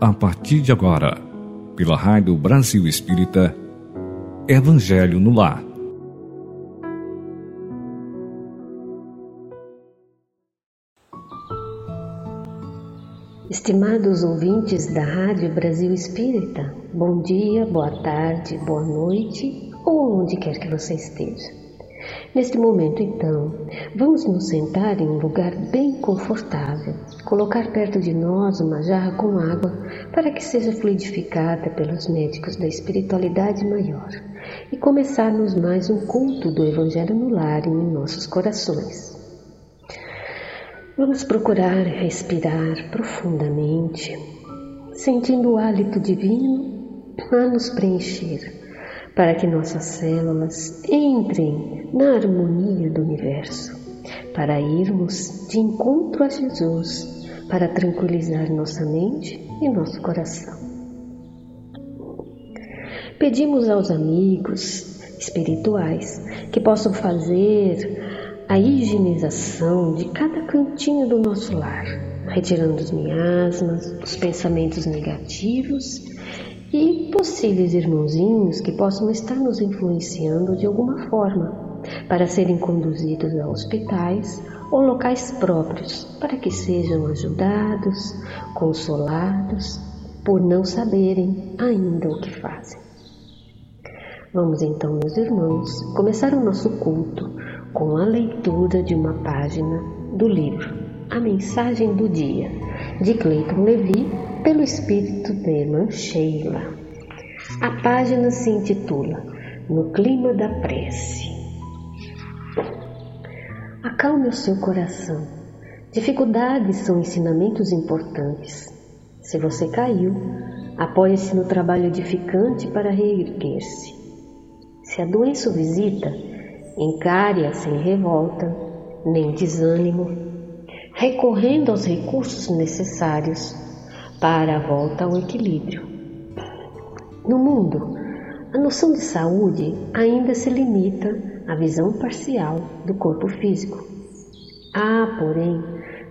a partir de agora, pela Rádio Brasil Espírita, Evangelho no Lar. Estimados ouvintes da Rádio Brasil Espírita, bom dia, boa tarde, boa noite ou onde quer que você esteja. Neste momento, então, vamos nos sentar em um lugar bem confortável, colocar perto de nós uma jarra com água para que seja fluidificada pelos médicos da espiritualidade maior e começarmos mais um culto do Evangelho no lar em nossos corações. Vamos procurar respirar profundamente, sentindo o hálito divino a nos preencher para que nossas células entrem na harmonia do universo, para irmos de encontro a Jesus, para tranquilizar nossa mente e nosso coração. Pedimos aos amigos espirituais que possam fazer a higienização de cada cantinho do nosso lar, retirando os miasmas, os pensamentos negativos e possíveis irmãozinhos que possam estar nos influenciando de alguma forma para serem conduzidos a hospitais ou locais próprios para que sejam ajudados, consolados por não saberem ainda o que fazem. Vamos então, meus irmãos, começar o nosso culto com a leitura de uma página do livro A Mensagem do Dia, de Cleiton Levi pelo espírito de Sheila. A página se intitula No Clima da Prece. Acalme o seu coração. Dificuldades são ensinamentos importantes. Se você caiu, apoie-se no trabalho edificante para reerguer-se. Se a doença o visita, encare-a sem revolta, nem desânimo, recorrendo aos recursos necessários para a volta ao equilíbrio. No mundo, a noção de saúde ainda se limita à visão parcial do corpo físico. Há, porém,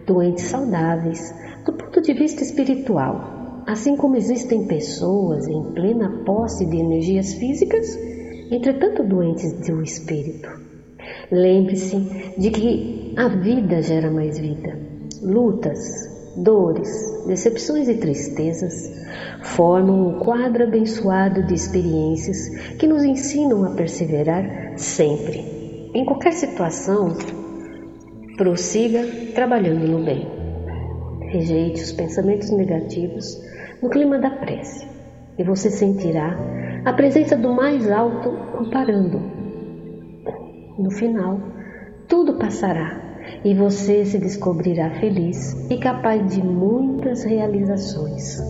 doentes saudáveis do ponto de vista espiritual, assim como existem pessoas em plena posse de energias físicas, entretanto doentes do espírito. Lembre-se de que a vida gera mais vida. Lutas, dores, decepções e tristezas formam um quadro abençoado de experiências que nos ensinam a perseverar sempre. Em qualquer situação, prossiga trabalhando no bem. Rejeite os pensamentos negativos no clima da prece e você sentirá a presença do mais alto amparando. No final, tudo passará e você se descobrirá feliz e capaz de muitas realizações.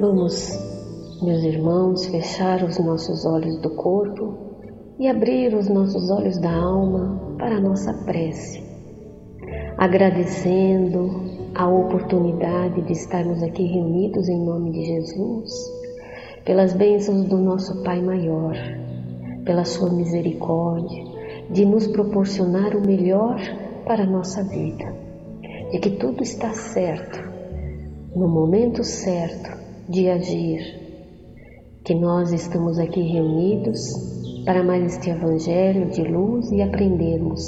Vamos, meus irmãos, fechar os nossos olhos do corpo e abrir os nossos olhos da alma para a nossa prece, agradecendo a oportunidade de estarmos aqui reunidos em nome de Jesus, pelas bênçãos do nosso Pai Maior pela sua misericórdia, de nos proporcionar o melhor para a nossa vida, de que tudo está certo, no momento certo de agir, que nós estamos aqui reunidos para mais este Evangelho de luz e aprendermos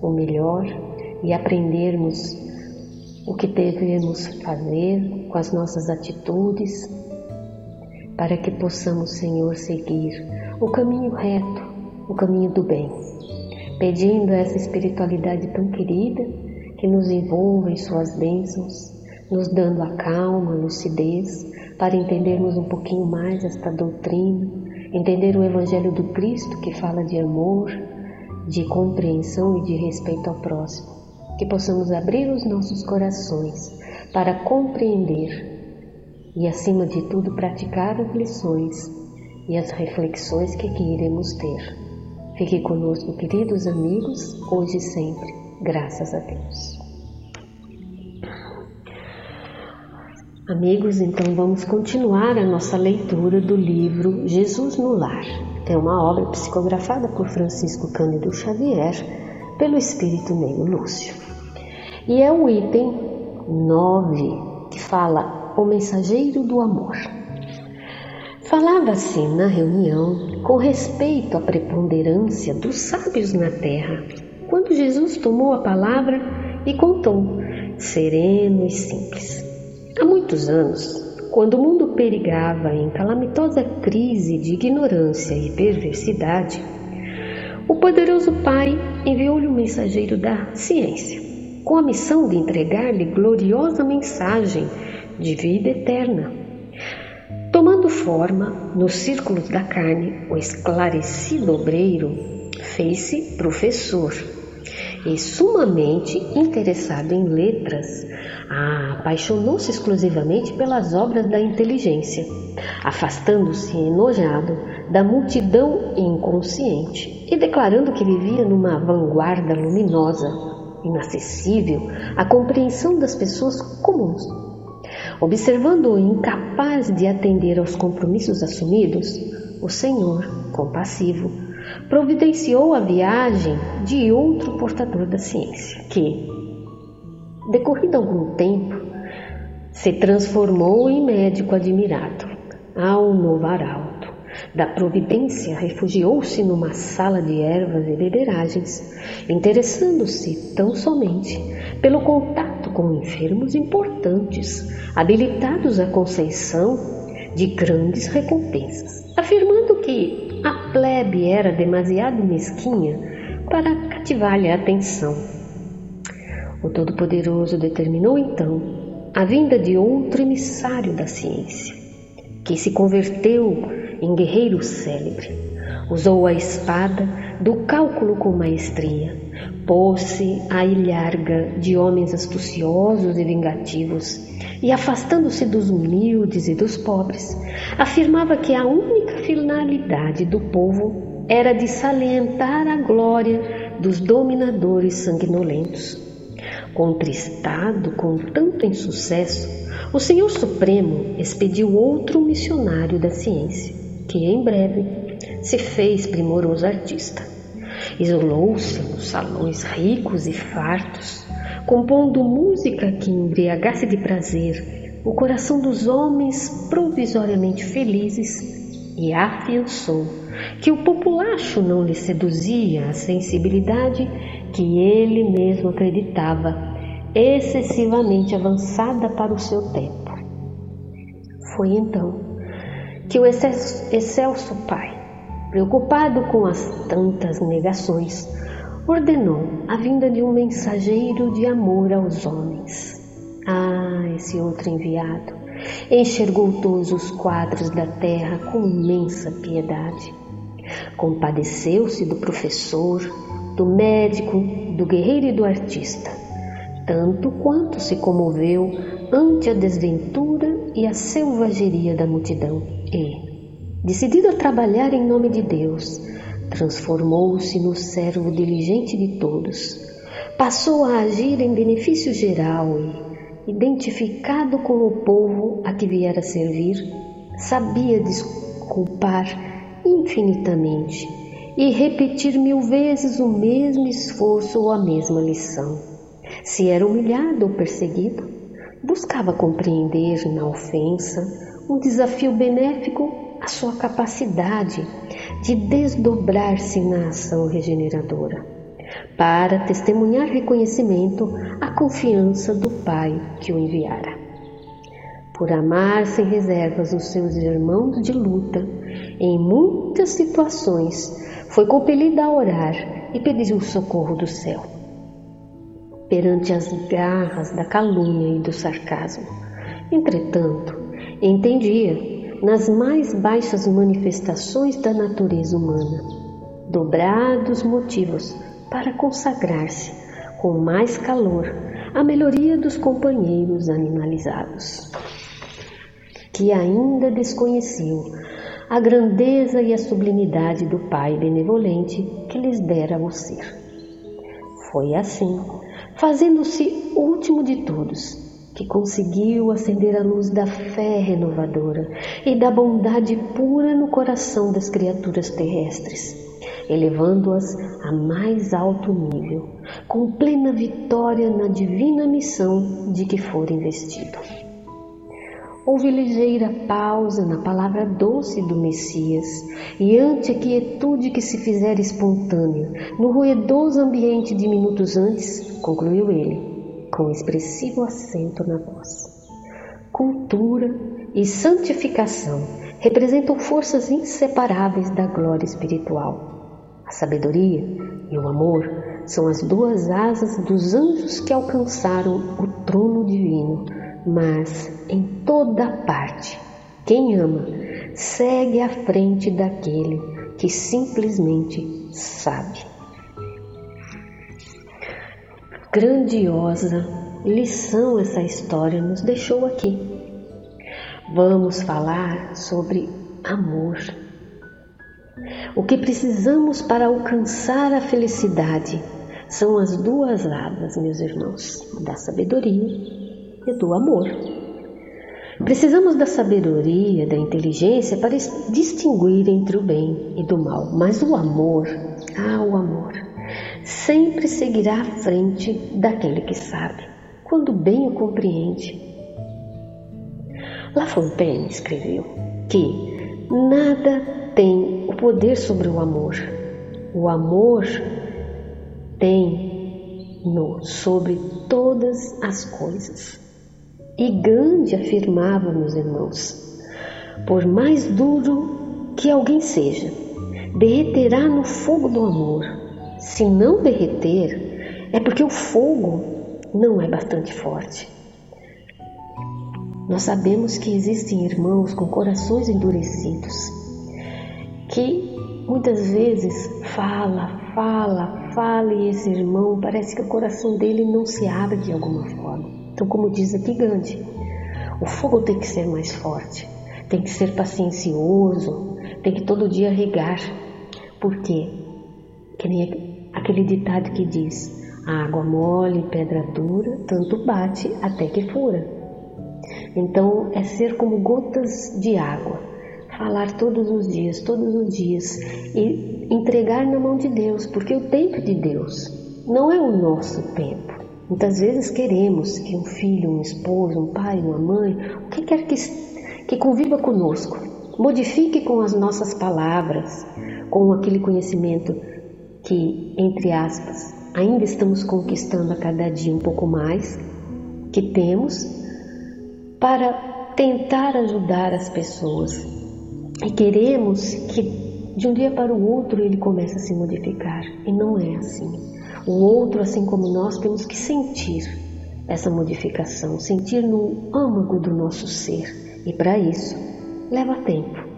o melhor e aprendermos o que devemos fazer com as nossas atitudes, para que possamos, Senhor, seguir o caminho reto, o caminho do bem, pedindo essa espiritualidade tão querida que nos envolva em suas bênçãos, nos dando a calma, a lucidez, para entendermos um pouquinho mais esta doutrina, entender o Evangelho do Cristo que fala de amor, de compreensão e de respeito ao próximo. Que possamos abrir os nossos corações para compreender e, acima de tudo, praticar as lições e as reflexões que aqui iremos ter. Fique conosco, queridos amigos, hoje e sempre, graças a Deus. Amigos, então vamos continuar a nossa leitura do livro Jesus no Lar. É uma obra psicografada por Francisco Cândido Xavier, pelo espírito Meio Lúcio. E é o item 9 que fala o mensageiro do amor. Falava-se na reunião com respeito à preponderância dos sábios na terra, quando Jesus tomou a palavra e contou, sereno e simples. Há muitos anos, quando o mundo perigava em calamitosa crise de ignorância e perversidade, o poderoso Pai enviou-lhe um mensageiro da ciência, com a missão de entregar-lhe gloriosa mensagem de vida eterna. Tomando forma nos círculos da carne, o esclarecido obreiro fez-se professor e sumamente interessado em letras, apaixonou-se exclusivamente pelas obras da inteligência, afastando-se enojado da multidão inconsciente e declarando que vivia numa vanguarda luminosa, inacessível à compreensão das pessoas comuns. Observando-o incapaz de atender aos compromissos assumidos, o Senhor, compassivo, providenciou a viagem de outro portador da ciência, que, decorrido algum tempo, se transformou em médico admirado. Ao arauto da providência, refugiou-se numa sala de ervas e beberagens, interessando-se tão somente pelo contato com enfermos importantes, habilitados à conceição de grandes recompensas, afirmando que a plebe era demasiado mesquinha para cativar-lhe a atenção. O Todo-Poderoso determinou então a vinda de outro emissário da ciência, que se converteu em guerreiro célebre. Usou a espada do cálculo com maestria, pôs-se à ilharga de homens astuciosos e vingativos e afastando-se dos humildes e dos pobres, afirmava que a única finalidade do povo era de salientar a glória dos dominadores sanguinolentos. Contristado com tanto insucesso, o Senhor Supremo expediu outro missionário da ciência, que em breve se fez primoroso artista. Isolou-se nos salões ricos e fartos, compondo música que embriagasse de prazer o coração dos homens provisoriamente felizes, e afiançou que o populacho não lhe seduzia a sensibilidade que ele mesmo acreditava excessivamente avançada para o seu tempo. Foi então que o excelso pai, preocupado com as tantas negações, ordenou a vinda de um mensageiro de amor aos homens. Ah, esse outro enviado enxergou todos os quadros da terra com imensa piedade. Compadeceu-se do professor, do médico, do guerreiro e do artista, tanto quanto se comoveu ante a desventura e a selvageria da multidão e, decidido a trabalhar em nome de Deus, transformou-se no servo diligente de todos. Passou a agir em benefício geral e, identificado com o povo a que viera servir, sabia desculpar infinitamente e repetir mil vezes o mesmo esforço ou a mesma lição. Se era humilhado ou perseguido, buscava compreender na ofensa um desafio benéfico a sua capacidade de desdobrar-se na ação regeneradora, para testemunhar reconhecimento à confiança do Pai que o enviara. Por amar sem reservas os seus irmãos de luta, em muitas situações foi compelida a orar e pedir o socorro do céu. Perante as garras da calúnia e do sarcasmo, entretanto, entendia nas mais baixas manifestações da natureza humana, dobrados motivos para consagrar-se com mais calor à melhoria dos companheiros animalizados, que ainda desconheciam a grandeza e a sublimidade do Pai benevolente que lhes dera o ser. Foi assim, fazendo-se último de todos, que conseguiu acender a luz da fé renovadora e da bondade pura no coração das criaturas terrestres, elevando-as a mais alto nível, com plena vitória na divina missão de que for investido. Houve ligeira pausa na palavra doce do Messias, e ante a quietude que se fizera espontânea, no ruidoso ambiente de minutos antes, concluiu ele, com expressivo acento na voz. Cultura e santificação representam forças inseparáveis da glória espiritual. A sabedoria e o amor são as duas asas dos anjos que alcançaram o trono divino mas em toda parte, quem ama segue à frente daquele que simplesmente sabe. Grandiosa lição essa história nos deixou aqui. Vamos falar sobre amor. O que precisamos para alcançar a felicidade são as duas asas, meus irmãos, da sabedoria e do amor. Precisamos da sabedoria, da inteligência para distinguir entre o bem e do mal, mas o amor, ah, o amor, sempre seguirá à frente daquele que sabe, quando bem o compreende. La Fontaine escreveu que nada tem o poder sobre o amor. O amor tem no sobre todas as coisas. E Gandhi afirmava, meus irmãos, por mais duro que alguém seja, derreterá no fogo do amor. Se não derreter, é porque o fogo não é bastante forte. Nós sabemos que existem irmãos com corações endurecidos, que muitas vezes fala, fala, fala e esse irmão parece que o coração dele não se abre de alguma forma. Então, como diz aqui Gandhi, o fogo tem que ser mais forte, tem que ser paciencioso, tem que todo dia regar. Por quê? Que nem aquele ditado que diz: água mole, pedra dura, tanto bate até que fura. Então, é ser como gotas de água, falar todos os dias, todos os dias e entregar na mão de Deus, porque o tempo de Deus não é o nosso tempo. Muitas vezes queremos que um filho, um esposo, um pai, uma mãe, o que quer que, que conviva conosco, modifique com as nossas palavras, com aquele conhecimento que, entre aspas, ainda estamos conquistando a cada dia um pouco mais, que temos, para tentar ajudar as pessoas. E queremos que de um dia para o outro ele comece a se modificar. E não é assim. O outro, assim como nós, temos que sentir essa modificação, sentir no âmago do nosso ser. E para isso, leva tempo.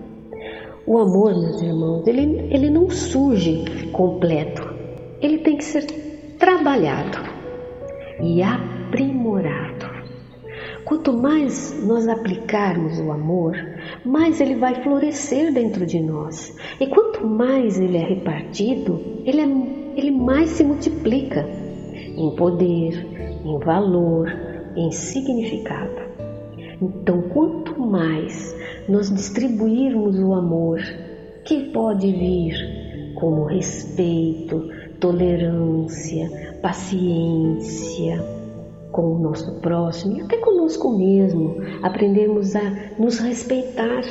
O amor, meus irmãos, ele, ele não surge completo. Ele tem que ser trabalhado e aprimorado. Quanto mais nós aplicarmos o amor, mais ele vai florescer dentro de nós. E quanto mais ele é repartido, ele é ele mais se multiplica em poder, em valor, em significado. Então, quanto mais nós distribuirmos o amor, que pode vir como respeito, tolerância, paciência com o nosso próximo e até conosco mesmo, aprendermos a nos respeitar,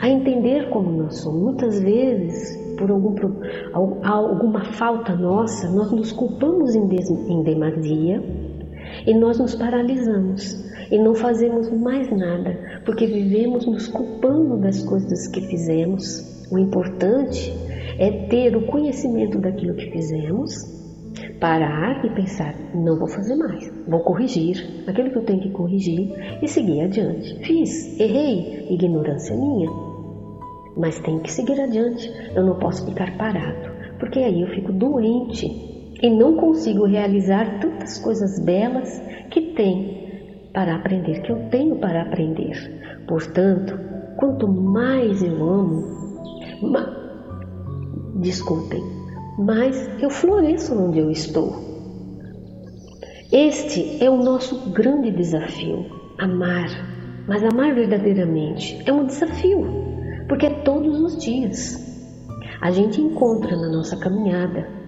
a entender como nós somos. Muitas vezes por algum, alguma falta nossa, nós nos culpamos em, em demasia e nós nos paralisamos e não fazemos mais nada, porque vivemos nos culpando das coisas que fizemos. O importante é ter o conhecimento daquilo que fizemos, parar e pensar: não vou fazer mais, vou corrigir aquilo que eu tenho que corrigir e seguir adiante. Fiz, errei, ignorância minha mas tenho que seguir adiante. Eu não posso ficar parado, porque aí eu fico doente e não consigo realizar tantas coisas belas que tem para aprender, que eu tenho para aprender. Portanto, quanto mais eu amo, ma... desculpem, mais eu floresço onde eu estou. Este é o nosso grande desafio: amar. Mas amar verdadeiramente é um desafio, porque é todos os dias. A gente encontra na nossa caminhada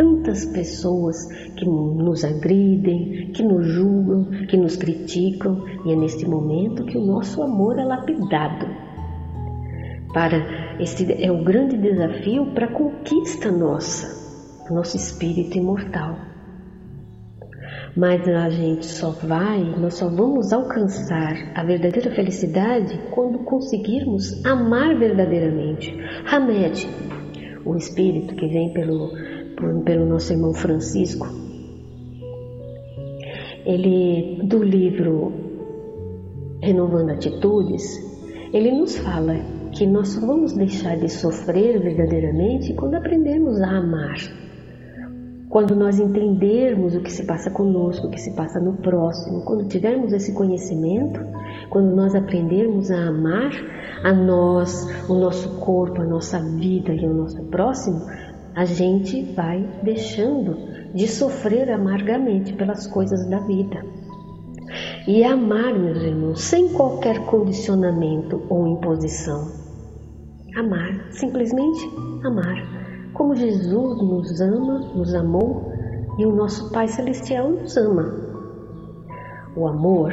tantas pessoas que nos agridem, que nos julgam, que nos criticam, e é neste momento que o nosso amor é lapidado. Para este é o grande desafio para a conquista nossa, nosso espírito imortal. Mas a gente só vai, nós só vamos alcançar a verdadeira felicidade quando conseguirmos amar verdadeiramente. Hamed, o espírito que vem pelo pelo nosso irmão Francisco, ele do livro Renovando Atitudes, ele nos fala que nós só vamos deixar de sofrer verdadeiramente quando aprendermos a amar. Quando nós entendermos o que se passa conosco, o que se passa no próximo, quando tivermos esse conhecimento, quando nós aprendermos a amar a nós, o nosso corpo, a nossa vida e o nosso próximo, a gente vai deixando de sofrer amargamente pelas coisas da vida. E amar, meus irmãos, sem qualquer condicionamento ou imposição. Amar, simplesmente amar, como Jesus nos ama, nos amou e o nosso Pai Celestial nos ama. O amor,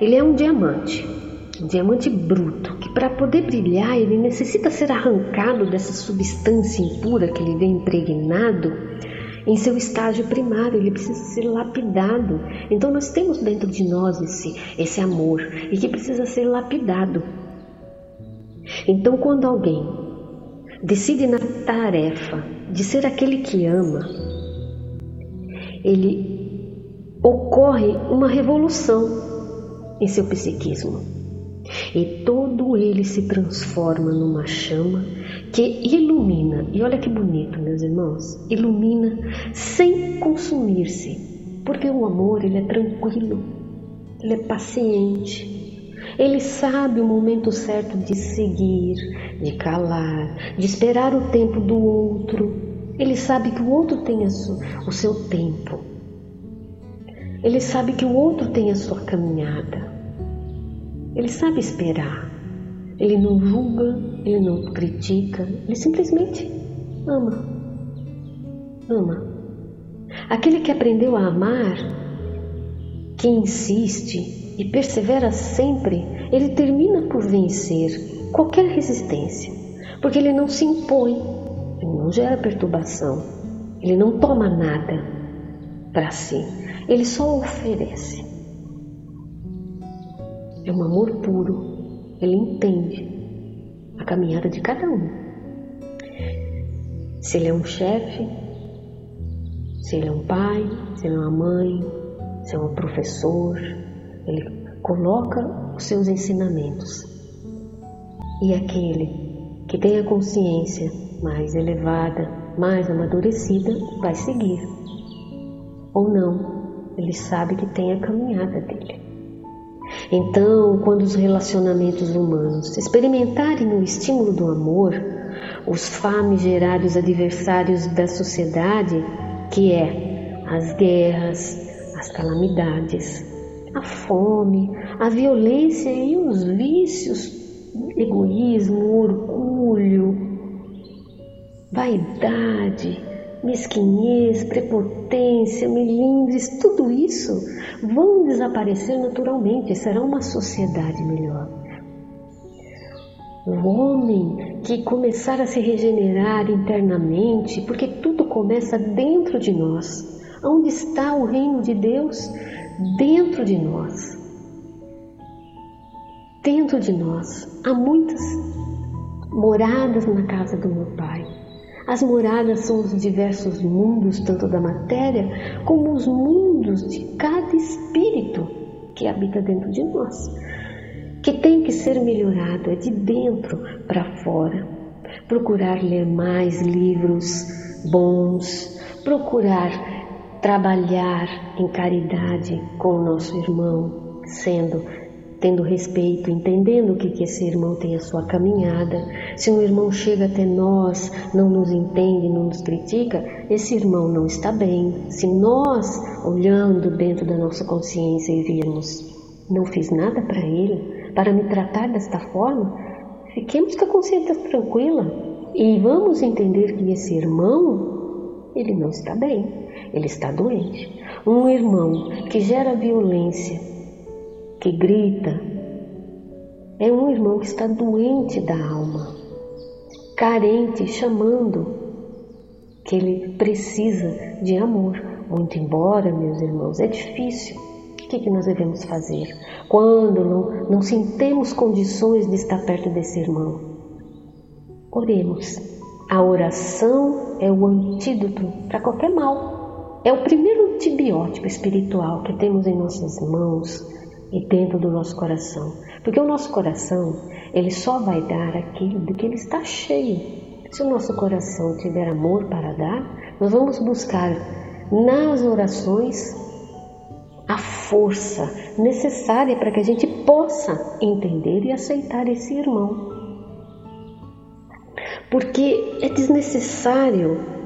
ele é um diamante um diamante bruto, para poder brilhar ele necessita ser arrancado dessa substância impura que ele vem impregnado em seu estágio primário, ele precisa ser lapidado. Então nós temos dentro de nós esse, esse amor e que precisa ser lapidado. Então quando alguém decide na tarefa de ser aquele que ama, ele ocorre uma revolução em seu psiquismo e todo ele se transforma numa chama que ilumina. E olha que bonito, meus irmãos, ilumina sem consumir-se, porque o amor ele é tranquilo, ele é paciente. Ele sabe o momento certo de seguir, de calar, de esperar o tempo do outro. Ele sabe que o outro tem o seu tempo. Ele sabe que o outro tem a sua caminhada. Ele sabe esperar. Ele não julga, ele não critica, ele simplesmente ama. Ama. Aquele que aprendeu a amar, que insiste e persevera sempre, ele termina por vencer qualquer resistência, porque ele não se impõe, ele não gera perturbação, ele não toma nada para si, ele só oferece. É um amor puro. Ele entende a caminhada de cada um. Se ele é um chefe, se ele é um pai, se ele é uma mãe, se é um professor, ele coloca os seus ensinamentos. E aquele que tem a consciência mais elevada, mais amadurecida, vai seguir. Ou não, ele sabe que tem a caminhada dele. Então, quando os relacionamentos humanos experimentarem o estímulo do amor, os famigerados adversários da sociedade, que é as guerras, as calamidades, a fome, a violência e os vícios, egoísmo, orgulho, vaidade, mesquinhez, prepotência, melindres, tudo isso vão desaparecer naturalmente, será uma sociedade melhor. O homem que começar a se regenerar internamente, porque tudo começa dentro de nós. Onde está o reino de Deus? Dentro de nós. Dentro de nós. Há muitas moradas na casa do meu Pai. As moradas são os diversos mundos, tanto da matéria como os mundos de cada espírito que habita dentro de nós, que tem que ser melhorado, é de dentro para fora. Procurar ler mais livros bons, procurar trabalhar em caridade com o nosso irmão, sendo tendo respeito, entendendo que, que esse irmão tem a sua caminhada. Se um irmão chega até nós, não nos entende, não nos critica, esse irmão não está bem. Se nós, olhando dentro da nossa consciência e virmos, não fiz nada para ele, para me tratar desta forma, fiquemos com a consciência tranquila e vamos entender que esse irmão, ele não está bem, ele está doente. Um irmão que gera violência, que grita, é um irmão que está doente da alma, carente, chamando que ele precisa de amor. Muito embora, meus irmãos, é difícil. O que, que nós devemos fazer quando não, não sentemos condições de estar perto desse irmão? Oremos. A oração é o antídoto para qualquer mal. É o primeiro antibiótico espiritual que temos em nossas mãos e dentro do nosso coração. Porque o nosso coração, ele só vai dar aquilo do que ele está cheio. Se o nosso coração tiver amor para dar, nós vamos buscar nas orações a força necessária para que a gente possa entender e aceitar esse irmão. Porque é desnecessário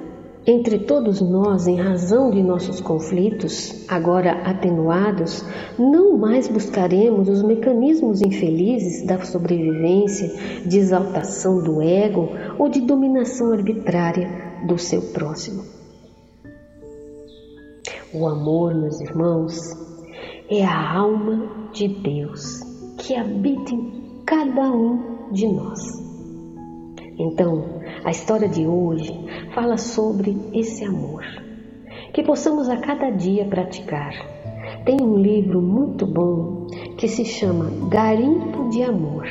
entre todos nós, em razão de nossos conflitos, agora atenuados, não mais buscaremos os mecanismos infelizes da sobrevivência, de exaltação do ego ou de dominação arbitrária do seu próximo. O amor, meus irmãos, é a alma de Deus que habita em cada um de nós. Então, a história de hoje fala sobre esse amor, que possamos a cada dia praticar. Tem um livro muito bom que se chama Garimpo de Amor.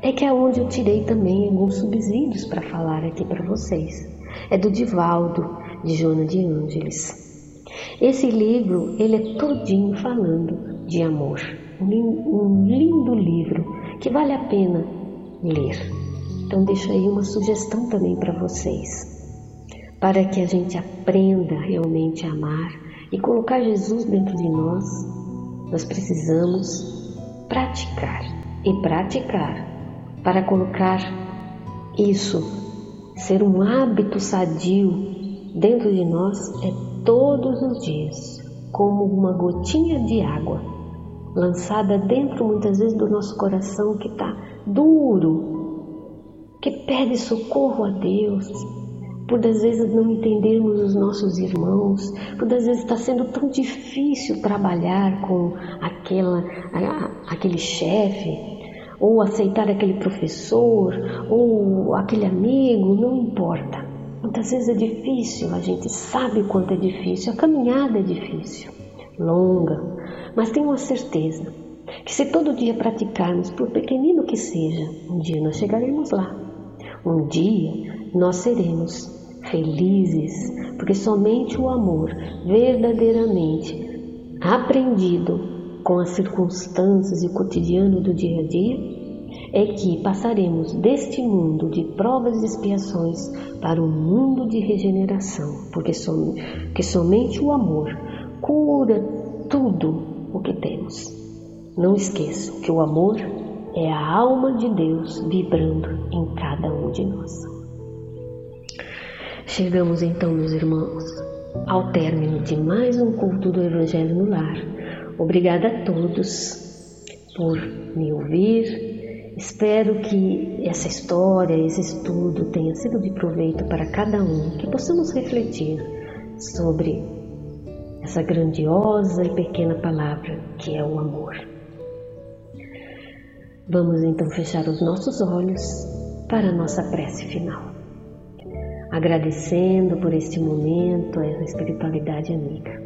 É que é onde eu tirei também alguns subsídios para falar aqui para vocês. É do Divaldo, de Jona de Ângeles. Esse livro, ele é todinho falando de amor. Um lindo livro que vale a pena ler. Então, deixo aí uma sugestão também para vocês, para que a gente aprenda realmente a amar e colocar Jesus dentro de nós. Nós precisamos praticar e praticar para colocar isso, ser um hábito sadio dentro de nós é todos os dias, como uma gotinha de água lançada dentro muitas vezes do nosso coração que está duro, que pede socorro a Deus, por às vezes não entendermos os nossos irmãos, por às vezes está sendo tão difícil trabalhar com aquela, aquele chefe, ou aceitar aquele professor, ou aquele amigo, não importa. Muitas vezes é difícil, a gente sabe o quanto é difícil, a caminhada é difícil, longa, mas tenho uma certeza que se todo dia praticarmos, por pequenino que seja, um dia nós chegaremos lá. Um dia nós seremos felizes, porque somente o amor verdadeiramente aprendido com as circunstâncias e o cotidiano do dia a dia é que passaremos deste mundo de provas e expiações para um mundo de regeneração, porque som, que somente o amor cura tudo o que temos. Não esqueçam que o amor é a alma de Deus vibrando em cada um de nós. Chegamos então, meus irmãos, ao término de mais um culto do Evangelho no Lar. Obrigada a todos por me ouvir. Espero que essa história, esse estudo tenha sido de proveito para cada um, que possamos refletir sobre essa grandiosa e pequena palavra que é o amor. Vamos então fechar os nossos olhos para a nossa prece final. Agradecendo por este momento a espiritualidade amiga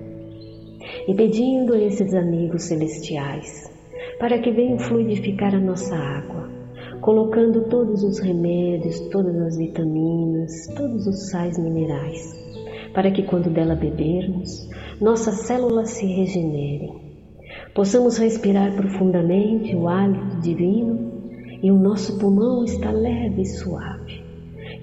e pedindo a esses amigos celestiais para que venham fluidificar a nossa água, colocando todos os remédios, todas as vitaminas, todos os sais minerais, para que quando dela bebermos, nossas células se regenerem possamos respirar profundamente o hálito divino e o nosso pulmão está leve e suave.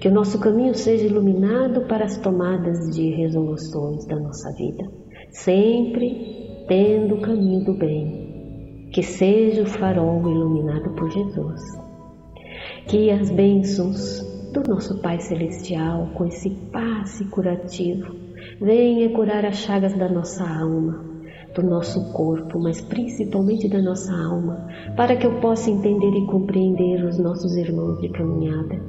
Que o nosso caminho seja iluminado para as tomadas de resoluções da nossa vida, sempre tendo o caminho do bem. Que seja o farol iluminado por Jesus. Que as bênçãos do nosso Pai Celestial, com esse passe curativo, venha curar as chagas da nossa alma, do nosso corpo, mas principalmente da nossa alma, para que eu possa entender e compreender os nossos irmãos de caminhada,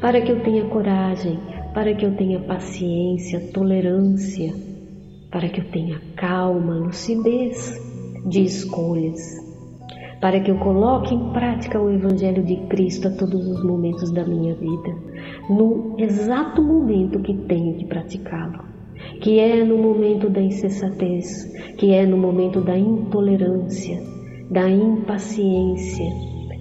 para que eu tenha coragem, para que eu tenha paciência, tolerância, para que eu tenha calma, lucidez de escolhas, para que eu coloque em prática o Evangelho de Cristo a todos os momentos da minha vida, no exato momento que tenho que praticá-lo, que é no momento da insensatez, que é no momento da intolerância, da impaciência,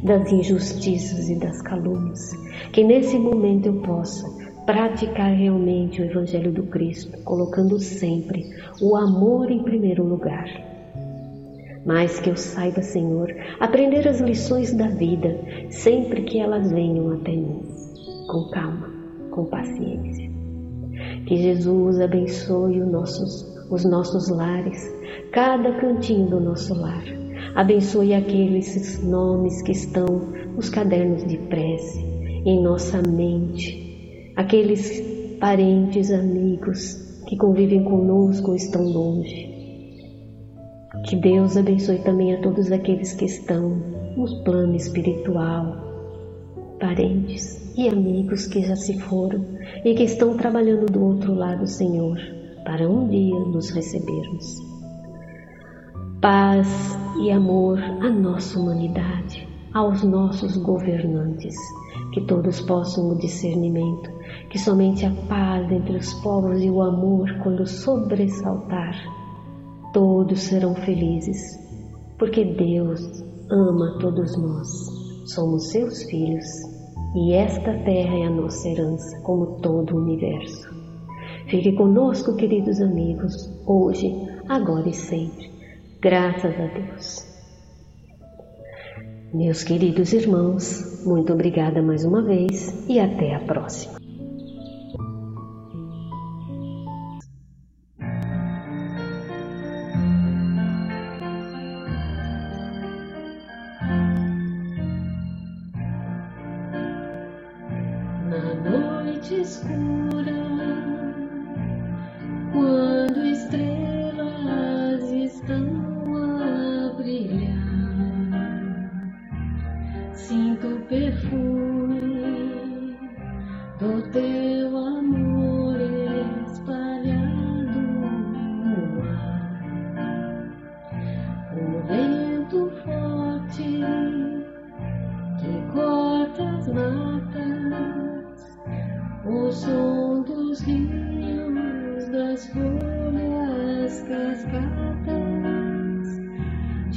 das injustiças e das calúnias, que nesse momento eu possa praticar realmente o Evangelho do Cristo, colocando sempre o amor em primeiro lugar. Mas que eu saiba, Senhor, aprender as lições da vida sempre que elas venham até mim, com calma, com paciência. Que Jesus abençoe os nossos, os nossos lares, cada cantinho do nosso lar. Abençoe aqueles nomes que estão nos cadernos de prece, em nossa mente, aqueles parentes, amigos que convivem conosco ou estão longe. Que Deus abençoe também a todos aqueles que estão no plano espiritual, parentes e amigos que já se foram e que estão trabalhando do outro lado, Senhor, para um dia nos recebermos. Paz e amor à nossa humanidade, aos nossos governantes, que todos possam o discernimento, que somente a paz entre os povos e o amor, quando sobressaltar, todos serão felizes, porque Deus ama todos nós, somos seus filhos e esta terra é a nossa herança, como todo o universo. Fique conosco, queridos amigos, hoje, agora e sempre. Graças a Deus. Meus queridos irmãos, muito obrigada mais uma vez e até a próxima.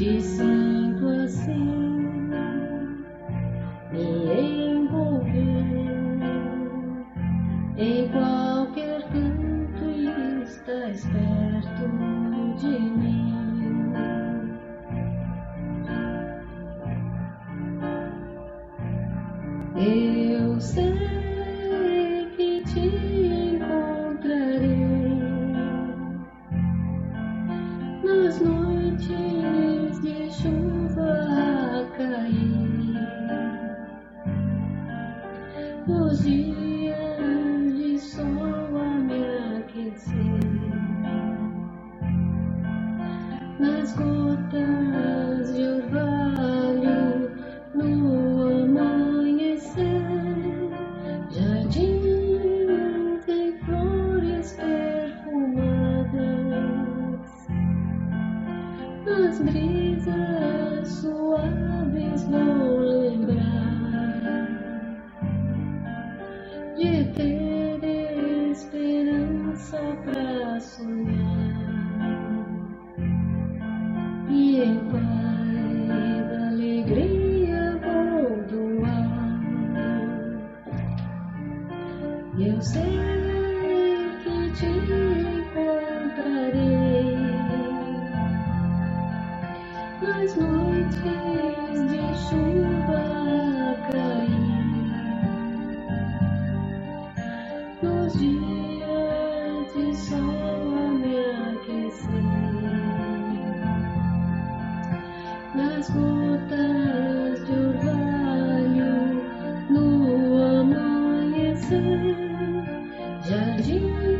disse brisas suaves vão You.